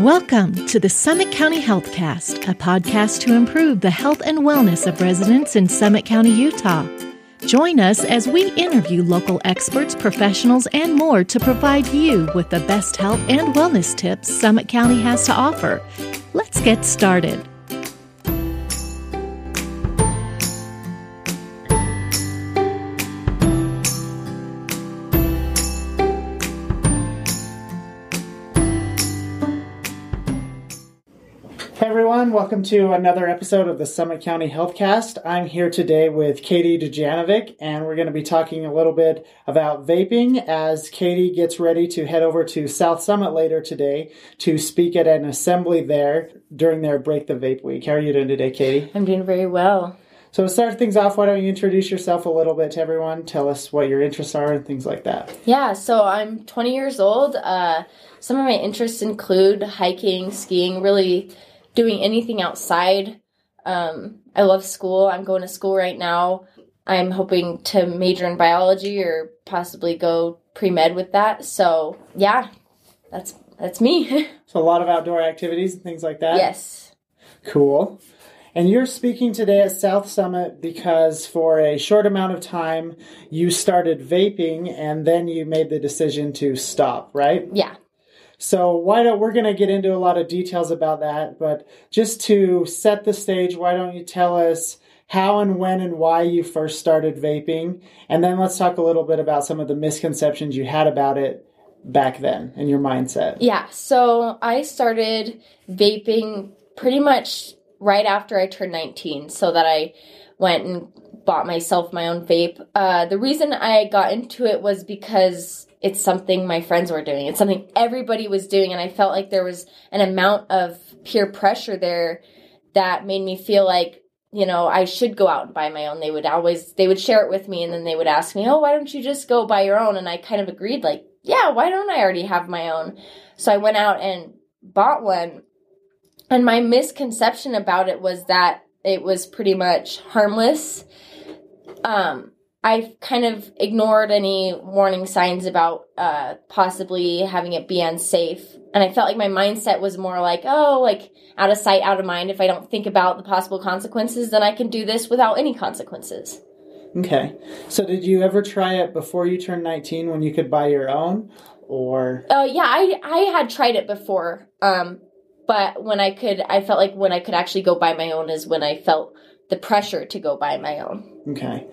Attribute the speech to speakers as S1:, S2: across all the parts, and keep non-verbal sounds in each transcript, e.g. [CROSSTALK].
S1: Welcome to the Summit County Healthcast, a podcast to improve the health and wellness of residents in Summit County, Utah. Join us as we interview local experts, professionals, and more to provide you with the best health and wellness tips Summit County has to offer. Let's get started.
S2: Welcome to another episode of the Summit County Healthcast. I'm here today with Katie Dujanovic, and we're going to be talking a little bit about vaping as Katie gets ready to head over to South Summit later today to speak at an assembly there during their Break the Vape Week. How are you doing today, Katie?
S3: I'm doing very well.
S2: So, to start things off, why don't you introduce yourself a little bit to everyone? Tell us what your interests are and things like that.
S3: Yeah, so I'm 20 years old. Uh, some of my interests include hiking, skiing, really doing anything outside. Um, I love school. I'm going to school right now. I'm hoping to major in biology or possibly go pre med with that. So yeah, that's that's me. [LAUGHS]
S2: So, a lot of outdoor activities and things like that?
S3: yes.
S2: Cool. And you're speaking today at South Summit because for a short amount of time you started vaping and then you made the decision to stop, right?
S3: Yeah.
S2: So why don't we're going to get into a lot of details about that, but just to set the stage, why don't you tell us how and when and why you first started vaping, and then let's talk a little bit about some of the misconceptions you had about it back then and your mindset.
S3: Yeah, so I started vaping pretty much right after I turned 19, so that I went and bought myself my own vape. Uh, the reason I got into it was because it's something my friends were doing. It's something everybody was doing, and I felt like there was an amount of peer pressure there that made me feel like you know I should go out and buy my own. They would always they would share it with me, and then they would ask me, "Oh, why don't you just go buy your own?" And I kind of agreed, like, "Yeah, why don't I already have my own?" So I went out and bought one, and my misconception about it was that it was pretty much harmless. Um, I kind of ignored any warning signs about uh, possibly having it be unsafe. And I felt like my mindset was more like, oh, like out of sight, out of mind. If I don't think about the possible consequences, then I can do this without any consequences.
S2: Okay. So did you ever try it before you turned 19 when you could buy your own or
S3: Uh, yeah, I I had tried it before, um, but when I could, I felt like when I could actually go buy my own is when I felt the pressure to go buy my own.
S2: Okay.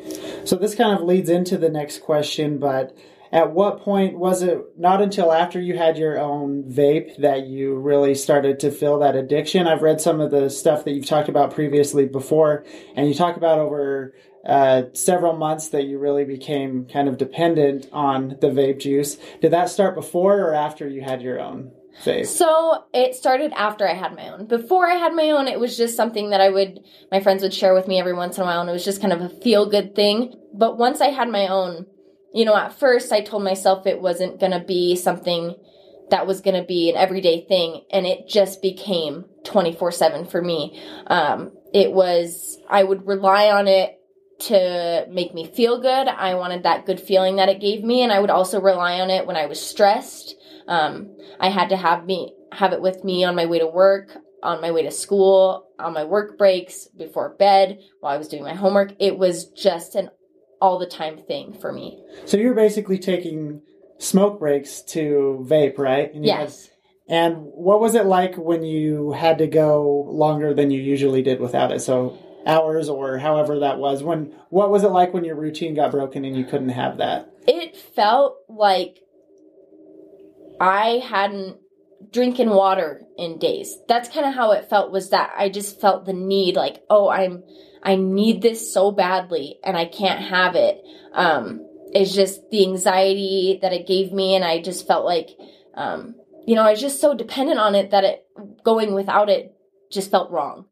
S2: So this kind of leads into the next question, but at what point was it not until after you had your own vape that you really started to feel that addiction? I've read some of the stuff that you've talked about previously before, and you talk about over uh, several months that you really became kind of dependent on the vape juice. Did that start before or after you had your own
S3: So it started after I had my own. Before I had my own, it was just something that I would, my friends would share with me every once in a while, and it was just kind of a feel good thing. But once I had my own, you know, at first I told myself it wasn't going to be something that was going to be an everyday thing, and it just became 24 7 for me. Um, it was, I would rely on it to make me feel good. I wanted that good feeling that it gave me, and I would also rely on it when I was stressed. Um, I had to have me have it with me on my way to work, on my way to school, on my work breaks, before bed, while I was doing my homework. It was just an all the time thing for me.
S2: So you're basically taking smoke breaks to vape, right? And had-
S3: Yes.
S2: And what was it like when you had to go longer than you usually did without it? So hours or however that was. When what was it like when your routine got broken and you couldn't have that?
S3: It felt like I hadn't drinking water in days. That's kind of how it felt was that I just felt the need like, oh, I'm I need this so badly and I can't have it. Um it's just the anxiety that it gave me and I just felt like um you know, I was just so dependent on it that it going without it just felt wrong.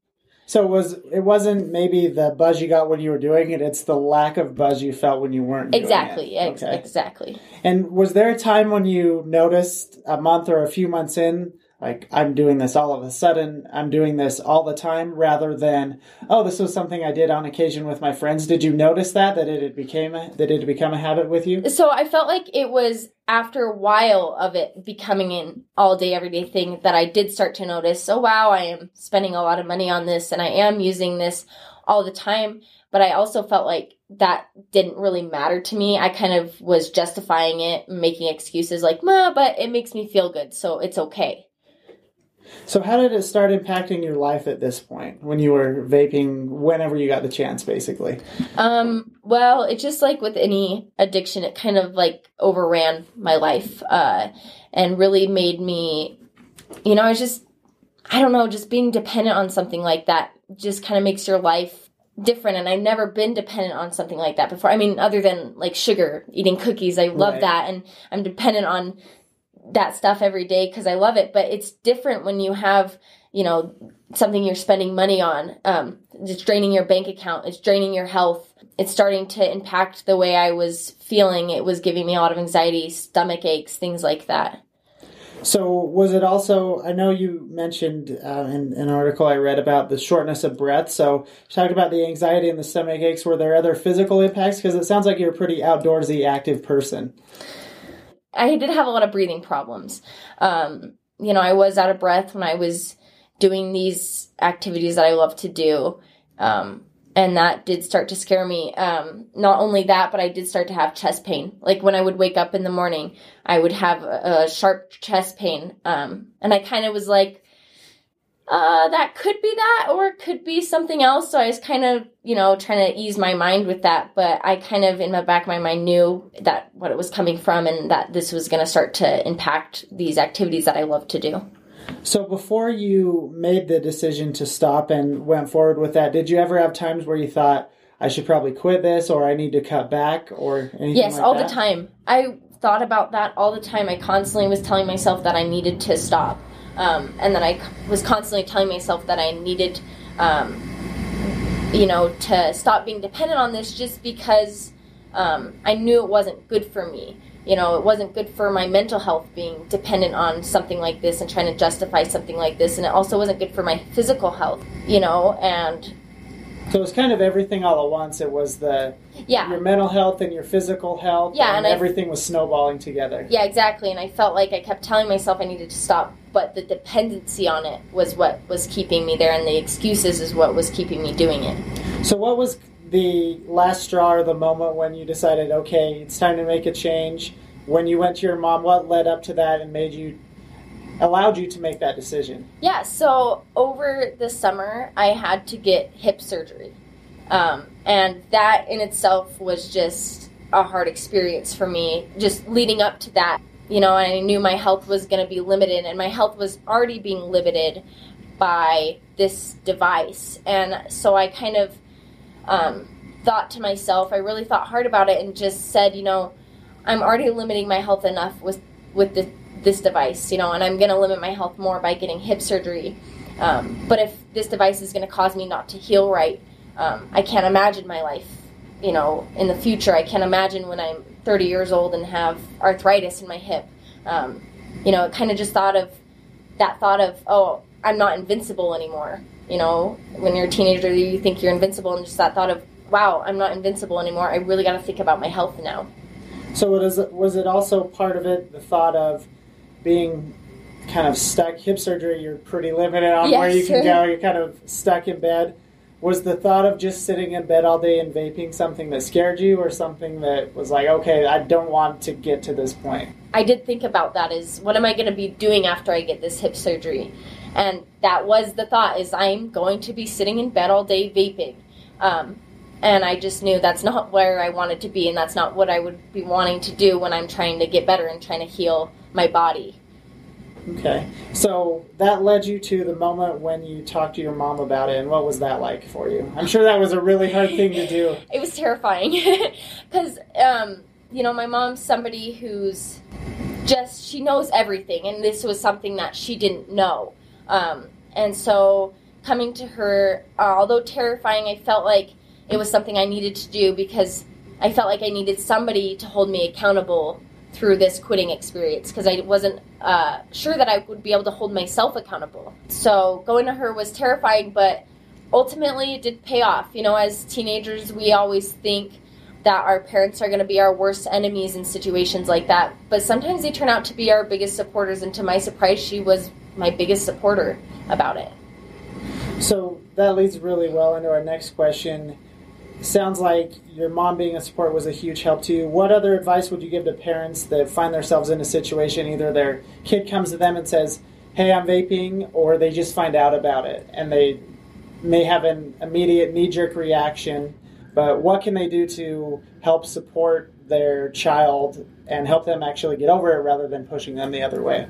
S2: So it was it wasn't maybe the buzz you got when you were doing it, it's the lack of buzz you felt when you weren't doing
S3: Exactly. Ex-
S2: Okay.
S3: Exactly.
S2: And was there a time when you noticed a month or a few months in like I'm doing this all of a sudden, I'm doing this all the time rather than oh this was something I did on occasion with my friends. Did you notice that that it had became a, that it had become a habit with you?
S3: So I felt like it was after a while of it becoming an all day everyday thing that I did start to notice, oh wow, I am spending a lot of money on this and I am using this all the time, but I also felt like that didn't really matter to me. I kind of was justifying it, making excuses like, "Ma, but it makes me feel good, so it's okay."
S2: So, how did it start impacting your life at this point when you were vaping whenever you got the chance, basically?
S3: Um, well, it's just like with any addiction, it kind of like overran my life uh, and really made me, you know, I was just, I don't know, just being dependent on something like that just kind of makes your life different. And I've never been dependent on something like that before. I mean, other than like sugar, eating cookies, I love
S2: Right.
S3: that. And I'm dependent on that stuff every day because I love it. But it's different when you have, you know, something you're spending money on. Um, it's draining your bank account. It's draining your health. It's starting to impact the way I was feeling. It was giving me a lot of anxiety, stomach aches, things like that.
S2: So, was it also? I know you mentioned uh, in an article I read about the shortness of breath. So, you talked about the anxiety and the stomach aches. Were there other physical impacts? Because it sounds like you're a pretty outdoorsy, active person.
S3: I did have a lot of breathing problems. Um, you know, I was out of breath when I was doing these activities that I love to do. Um, and that did start to scare me. Um, not only that, but I did start to have chest pain. Like when I would wake up in the morning, I would have a, a sharp chest pain. Um, and I kind of was like, uh, that could be that, or it could be something else. So I was kind of, you know, trying to ease my mind with that. But I kind of, in the back of my mind, knew that what it was coming from and that this was going to start to impact these activities that I love to do.
S2: So, before you made the decision to stop and went forward with that, did you ever have times where you thought, I should probably quit this or I need to cut back or anything
S3: Yes,
S2: like
S3: all
S2: that?
S3: the time. I thought about that all the time. I constantly was telling myself that I needed to stop. Um, and then I was constantly telling myself that I needed, um, you know, to stop being dependent on this just because um, I knew it wasn't good for me. You know, it wasn't good for my mental health being dependent on something like this and trying to justify something like this. And it also wasn't good for my physical health, you know, and
S2: So, it was kind of everything all at once. It was the
S3: yeah.
S2: your mental health and your physical health,
S3: Yeah,
S2: and,
S3: and I-
S2: everything was snowballing together.
S3: Yeah, exactly. And I felt like I kept telling myself I needed to stop, but the dependency on it was what was keeping me there, and the excuses is what was keeping me doing it.
S2: So, what was the last straw or the moment when you decided, okay, it's time to make a change? When you went to your mom, what led up to that and made you, allowed you to make that decision?
S3: Yeah, so over the summer, I had to get hip surgery. Um, and that in itself was just a hard experience for me, just leading up to that. You know, I knew my health was going to be limited, and my health was already being limited by this device. And so I kind of um, thought to myself, I really thought hard about it and just said, you know, I'm already limiting my health enough with with the, this device, you know, and I'm going to limit my health more by getting hip surgery. Um, but if this device is going to cause me not to heal right, um, I can't imagine my life, you know, in the future. I can't imagine when I'm 30 years old and have arthritis in my hip. Um, you know, kind of just thought of that thought of, oh, I'm not invincible anymore. You know, when you're a teenager, you think you're invincible, and just that thought of, wow, I'm not invincible anymore. I really got to think about my health now.
S2: So, what is it, was it also part of it the thought of being kind of stuck? Hip surgery, you're pretty limited on where you can go. You're kind of stuck in bed. Was the thought of just sitting in bed all day and vaping something that scared you, or something that was like, okay, I don't want to get to this point?
S3: I did think about that is what am I going to be doing after I get this hip surgery? And that was the thought is I'm going to be sitting in bed all day vaping. Um, and I just knew that's not where I wanted to be and that's not what I would be wanting to do when I'm trying to get better and trying to heal my body.
S2: Okay. So that led you to the moment when you talked to your mom about it, and what was that like for you? I'm sure that was a really hard thing to do. [LAUGHS]
S3: It was terrifying [LAUGHS] because, um, you know, my mom's somebody who's just, she knows everything, and this was something that she didn't know. Um, and so coming to her, uh, although terrifying, I felt like it was something I needed to do because I felt like I needed somebody to hold me accountable through this quitting experience because I wasn't uh, sure that I would be able to hold myself accountable. So going to her was terrifying, but ultimately it did pay off. You know, as teenagers, we always think that our parents are going to be our worst enemies in situations like that, but sometimes they turn out to be our biggest supporters. And to my surprise, she was my biggest supporter about it.
S2: So that leads really well into our next question. Sounds like your mom being a support was a huge help to you. What other advice would you give to parents that find themselves in a situation either their kid comes to them and says, "Hey, I'm vaping," or they just find out about it and they may have an immediate knee-jerk reaction, but what can they do to help support their child and help them actually get over it rather than pushing them the other way?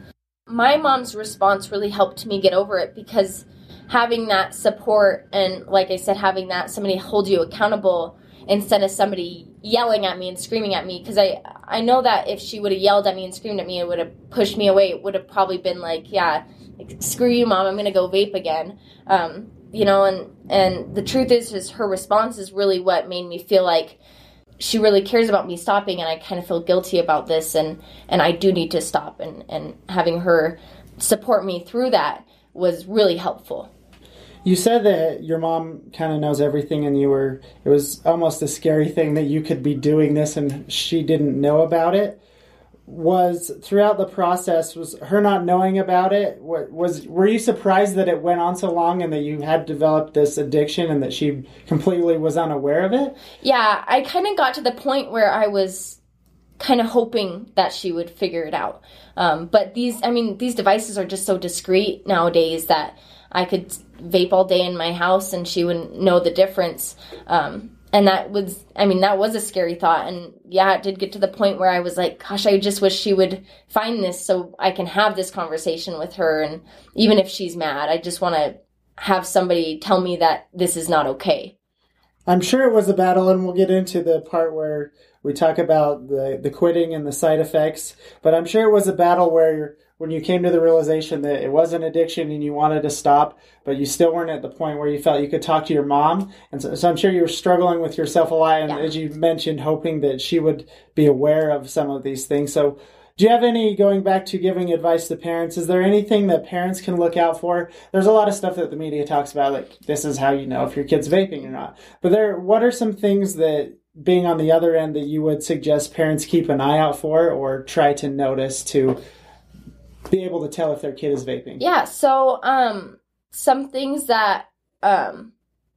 S3: My mom's response really helped me get over it because having that support and like I said having that somebody hold you accountable instead of somebody yelling at me and screaming at me. Because I I know that if she would have yelled at me and screamed at me it would have pushed me away. It would have probably been like yeah screw you mom I'm gonna go vape again. Um, you know and and the truth is is her response is really what made me feel like she really cares about me stopping and I kind of feel guilty about this and and I do need to stop and and having her support me through that was really helpful
S2: you said that your mom kind of knows everything and you were it was almost a scary thing that you could be doing this and she didn't know about it. Was throughout the process was her not knowing about it what was were you surprised that it went on so long and that you had developed this addiction and that she completely was unaware of it?
S3: Yeah i kind of got to the point where i was kind of hoping that she would figure it out. Um, but these i mean these devices are just so discreet nowadays that i could vape all day in my house and she wouldn't know the difference. Um, and that was i mean that was a scary thought. And yeah it did get to the point where i was like gosh i just wish she would find this so i can have this conversation with her. And even if she's mad i just want to have somebody tell me that this is not okay.
S2: I'm sure it was a battle and we'll get into the part where we talk about the the quitting and the side effects but i'm sure it was a battle where when you came to the realization that it was an addiction and you wanted to stop, but you still weren't at the point where you felt you could talk to your mom. And so, so I'm sure you were struggling with yourself a lot. And yeah. as you mentioned, hoping that she would be aware of some of these things. So do you have any going back to giving advice to parents? Is there anything that parents can look out for? There's a lot of stuff that the media talks about, like this is how you know if your kid's vaping or not. But there, what are some things that being on the other end that you would suggest parents keep an eye out for or try to notice to be able to tell if their kid is vaping?
S3: Yeah, so um, some things that um,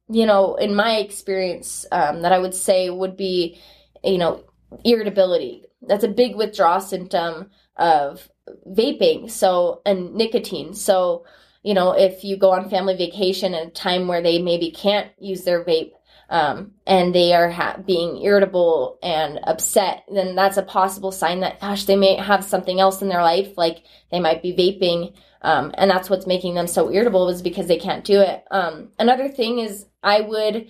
S3: you know, in my experience, um, that I would say would be, you know, irritability. That's a big withdrawal symptom of vaping. So and nicotine. So you know, if you go on family vacation at a time where they maybe can't use their vape, um, and they are ha- being irritable and upset, then that's a possible sign that, gosh, they may have something else in their life, like they might be vaping, um, and that's what's making them so irritable is because they can't do it. Um, another thing is, I would,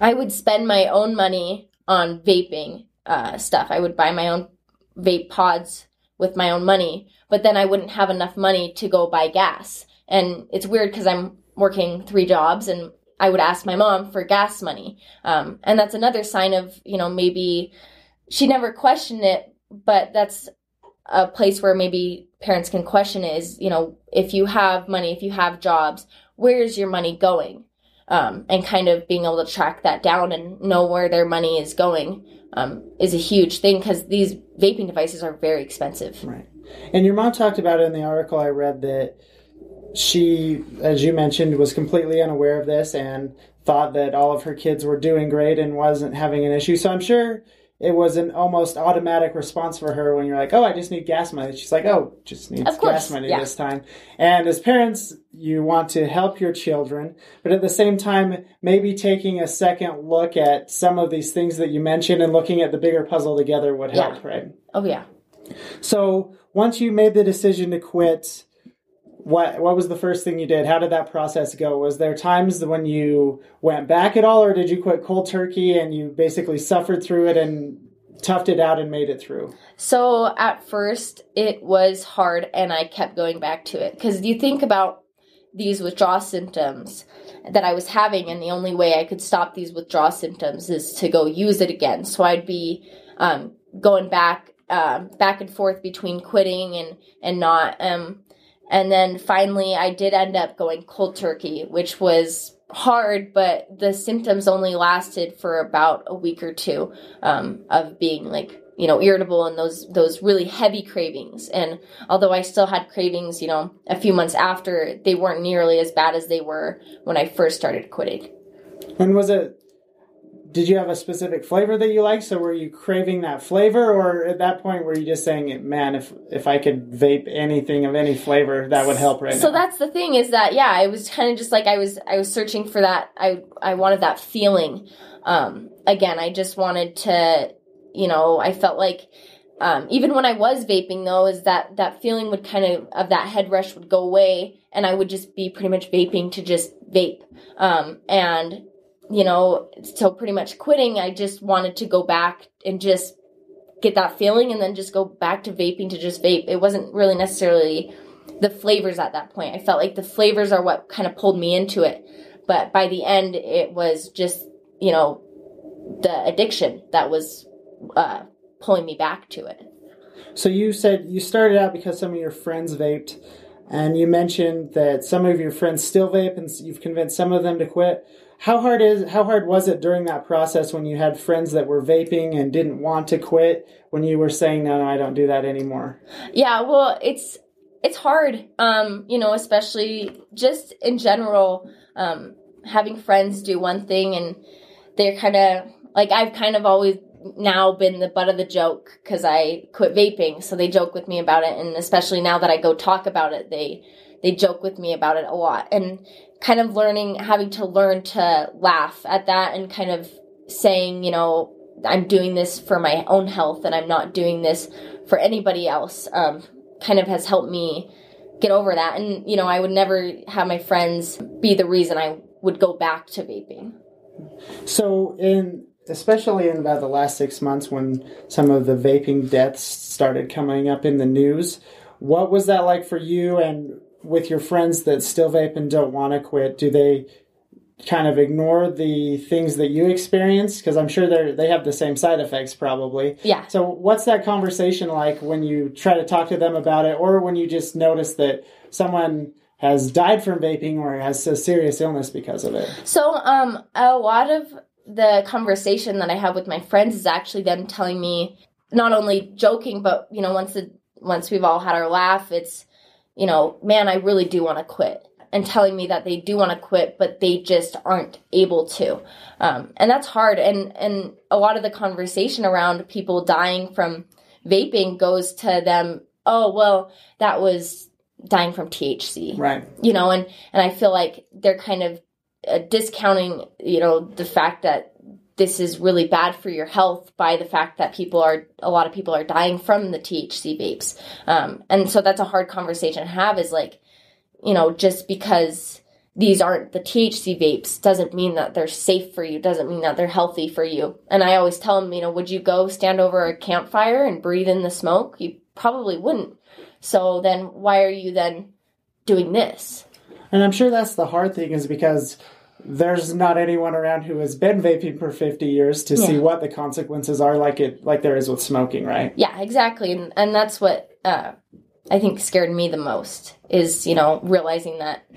S3: I would spend my own money on vaping uh, stuff. I would buy my own vape pods with my own money, but then I wouldn't have enough money to go buy gas. And it's weird because I'm working three jobs and I would ask my mom for gas money. Um, and that's another sign of, you know, maybe she never questioned it, but that's a place where maybe parents can question is, you know, if you have money, if you have jobs, where's your money going? Um, and kind of being able to track that down and know where their money is going um, is a huge thing because these vaping devices are very expensive.
S2: Right. And your mom talked about it in the article I read that she, as you mentioned, was completely unaware of this and thought that all of her kids were doing great and wasn't having an issue. So I'm sure it was an almost automatic response for her when you're like, "Oh, I just need gas money." She's like, "Oh, just needs gas money yeah. this time." And as parents, you want to help your children, but at the same time, maybe taking a second look at some of these things that you mentioned and looking at the bigger puzzle together would help,
S3: yeah.
S2: right?
S3: Oh yeah.
S2: So once you made the decision to quit, what what was the first thing you did? How did that process go? Was there times when you went back at all, or did you quit cold turkey and you basically suffered through it and toughed it out and made it through?
S3: So at first it was hard, and I kept going back to it because you think about these withdrawal symptoms that I was having, and the only way I could stop these withdrawal symptoms is to go use it again. So I'd be um, going back uh, back and forth between quitting and and not. Um, and then finally, I did end up going cold turkey, which was hard, but the symptoms only lasted for about a week or two um, of being like you know irritable and those those really heavy cravings. And although i still had cravings you know a few months after they weren't nearly as bad as they were when i first started quitting.
S2: And was it did you have a specific flavor that you liked so were you craving that flavor or at that point were you just saying man if if i could vape anything of any flavor that would help right
S3: so
S2: now.
S3: that's the thing is that yeah it was kind of just like i was i was searching for that i i wanted that feeling um again i just wanted to you know, I felt like um, even when I was vaping though, is that that feeling would kind of of that head rush would go away, and I would just be pretty much vaping to just vape. Um, and you know, so pretty much quitting, I just wanted to go back and just get that feeling, and then just go back to vaping to just vape. It wasn't really necessarily the flavors at that point. I felt like the flavors are what kind of pulled me into it, but by the end, it was just you know the addiction that was uh, pulling me back to it.
S2: So you said you started out because some of your friends vaped, and you mentioned that some of your friends still vape, and you've convinced some of them to quit. How hard is how hard was it during that process when you had friends that were vaping and didn't want to quit? When you were saying no, no, I don't do that anymore.
S3: Yeah, well, it's it's hard, um, you know, especially just in general, um, having friends do one thing and they're kind of like I've kind of always now been the butt of the joke because I quit vaping. So they joke with me about it, and especially now that I go talk about it, they they joke with me about it a lot. And kind of learning, having to learn to laugh at that, and kind of saying, you know, I'm doing this for my own health, and I'm not doing this for anybody else. Um, kind of has helped me get over that. And you know, I would never have my friends be the reason I would go back to vaping.
S2: So in especially in about the last six months when some of the vaping deaths started coming up in the news. What was that like for you and with your friends that still vape and don't want to quit? Do they kind of ignore the things that you experience because I'm sure they they have the same side effects probably.
S3: Yeah.
S2: So what's that conversation like when you try to talk to them about it or when you just notice that someone has died from vaping or has a serious illness because of it?
S3: So um a lot of the conversation that I have with my friends is actually them telling me not only joking, but you know, once the once we've all had our laugh, it's you know, man, I really do want to quit, and telling me that they do want to quit, but they just aren't able to, um, and that's hard. And and a lot of the conversation around people dying from vaping goes to them. Oh well, that was dying from THC,
S2: right?
S3: You know, and and I feel like they're kind of uh, discounting, you know, the fact that this is really bad for your health by the fact that people are a lot of people are dying from the THC vapes, um, and so that's a hard conversation to have. Is like, you know, just because these aren't the THC vapes doesn't mean that they're safe for you, doesn't mean that they're healthy for you. And I always tell them, you know, would you go stand over a campfire and breathe in the smoke? You probably wouldn't. So then why are you then doing this?
S2: And I'm sure that's the hard thing is because there's not anyone around who has been vaping for 50 years to yeah. see what the consequences are like it like there is with smoking, right?
S3: Yeah, exactly. And and that's what uh, I think scared me the most is, you know, realizing that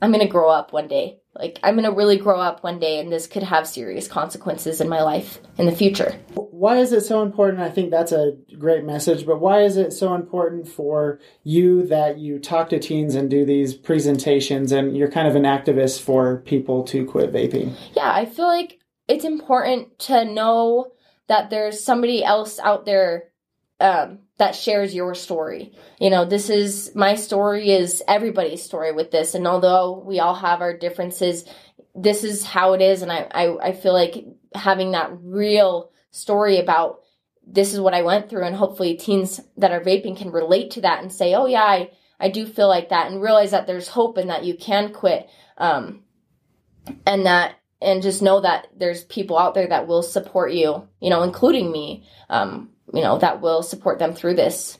S3: I'm going to grow up one day like i'm going to really grow up one day and this could have serious consequences in my life in the future.
S2: Why is it so important? I think that's a great message but why is it so important for you that you talk to teens and do these presentations and you're kind of an activist for people to quit vaping?
S3: Yeah i feel like it's important to know that there's somebody else out there um, that shares your story. You know, this is my story is everybody's story with this. And although we all have our differences, this is how it is. And I, I, I feel like having that real story about this is what I went through and hopefully teens that are vaping can relate to that and say, oh yeah, I, I do feel like that and realize that there's hope and that you can quit. Um, and that and just know that there's people out there that will support you, you know, including me. Um, you know that will support them through this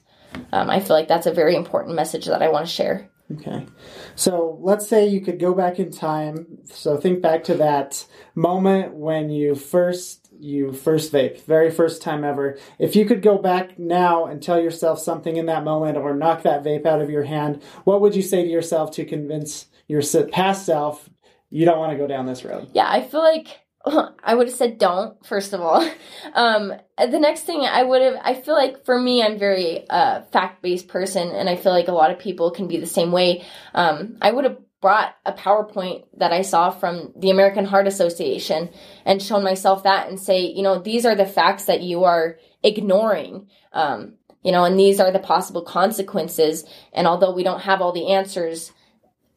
S3: um, i feel like that's a very important message that i want to share
S2: okay so let's say you could go back in time so think back to that moment when you first you first vape, very first time ever. If you could go back now and tell yourself something in that moment or knock that vape out of your hand, what would you say to yourself to convince your past self you don't want to go down this road?
S3: Yeah, I feel like [LAUGHS] I would have said don't, first of all. [LAUGHS] Um, the next thing I would have, I feel like for me, I'm very uh, fact based person, and I feel like a lot of people can be the same way. Um, I would have brought a PowerPoint that I saw from the American Heart Association and shown myself that and say, you know, these are the facts that you are ignoring. Um, you know, and these are the possible consequences. And although we don't have all the answers,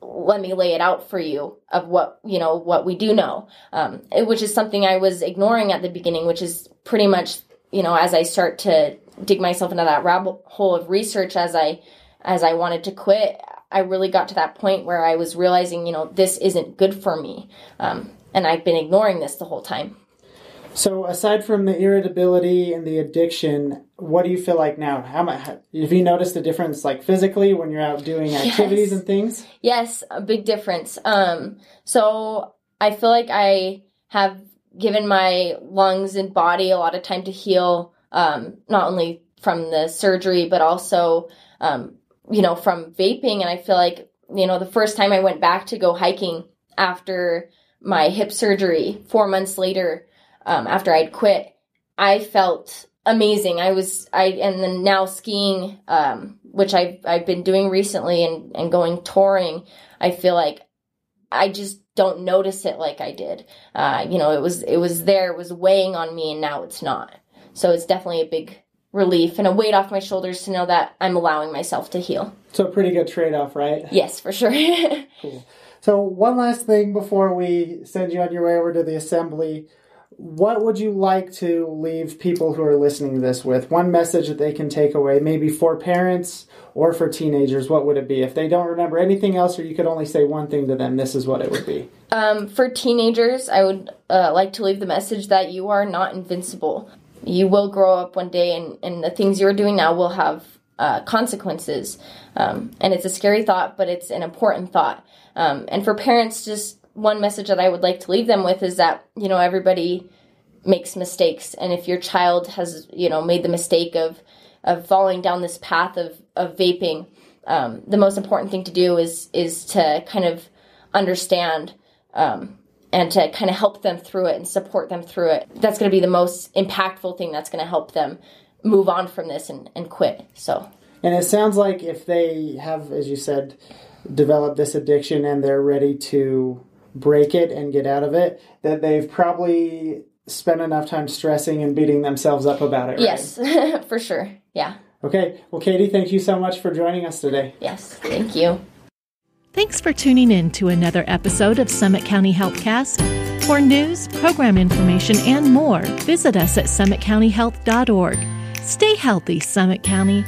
S3: let me lay it out for you of what you know what we do know. Um, which is something i was ignoring at the beginning which is pretty much you know as i start to dig myself into that rabbit hole of research as i as i wanted to quit i really got to that point where i was realizing you know this isn't good for me. Um, and i've been ignoring this the whole time
S2: so, aside from the irritability and the addiction, what do you feel like now? How much have you noticed a difference, like physically, when you're out doing activities yes. and things?
S3: Yes, a big difference. Um, so I feel like I have given my lungs and body a lot of time to heal, um, not only from the surgery, but also, um, you know, from vaping. And I feel like, you know, the first time I went back to go hiking after my hip surgery, four months later um, after I'd quit, I felt amazing. I was I and then now skiing, um, which I've I've been doing recently and and going touring. I feel like I just don't notice it like I did. Uh, you know, it was it was there, it was weighing on me, and now it's not. So it's definitely a big relief and a weight off my shoulders to know that I'm allowing myself to heal.
S2: So a pretty good trade off, right?
S3: Yes, for sure. [LAUGHS]
S2: cool. So one last thing before we send you on your way over to the assembly what would you like to leave people who are listening to this with? One message that they can take away, maybe for parents or for teenagers, what would it be? If they don't remember anything else, or you could only say one thing to them, this is what it would be.
S3: Um, for teenagers, I would uh, like to leave the message that you are not invincible. You will grow up one day, and, and the things you're doing now will have uh, consequences. Um, and it's a scary thought, but it's an important thought. Um, and for parents, just one message that I would like to leave them with is that, you know, everybody makes mistakes. And if your child has, you know, made the mistake of, of falling down this path of, of vaping, um, the most important thing to do is, is to kind of understand, um, and to kind of help them through it and support them through it. That's going to be the most impactful thing that's going to help them move on from this and, and quit. So,
S2: and it sounds like if they have, as you said, developed this addiction and they're ready to break it and get out of it, that they've probably spent enough time stressing and beating themselves up about it. Right?
S3: Yes, [LAUGHS] for sure. Yeah.
S2: Okay. Well, Katie, thank you so much for joining us today.
S3: Yes, thank you.
S1: Thanks for tuning in to another episode of Summit County Healthcast. For news, program information, and more, visit us at summitcountyhealth.org. Stay healthy, Summit County.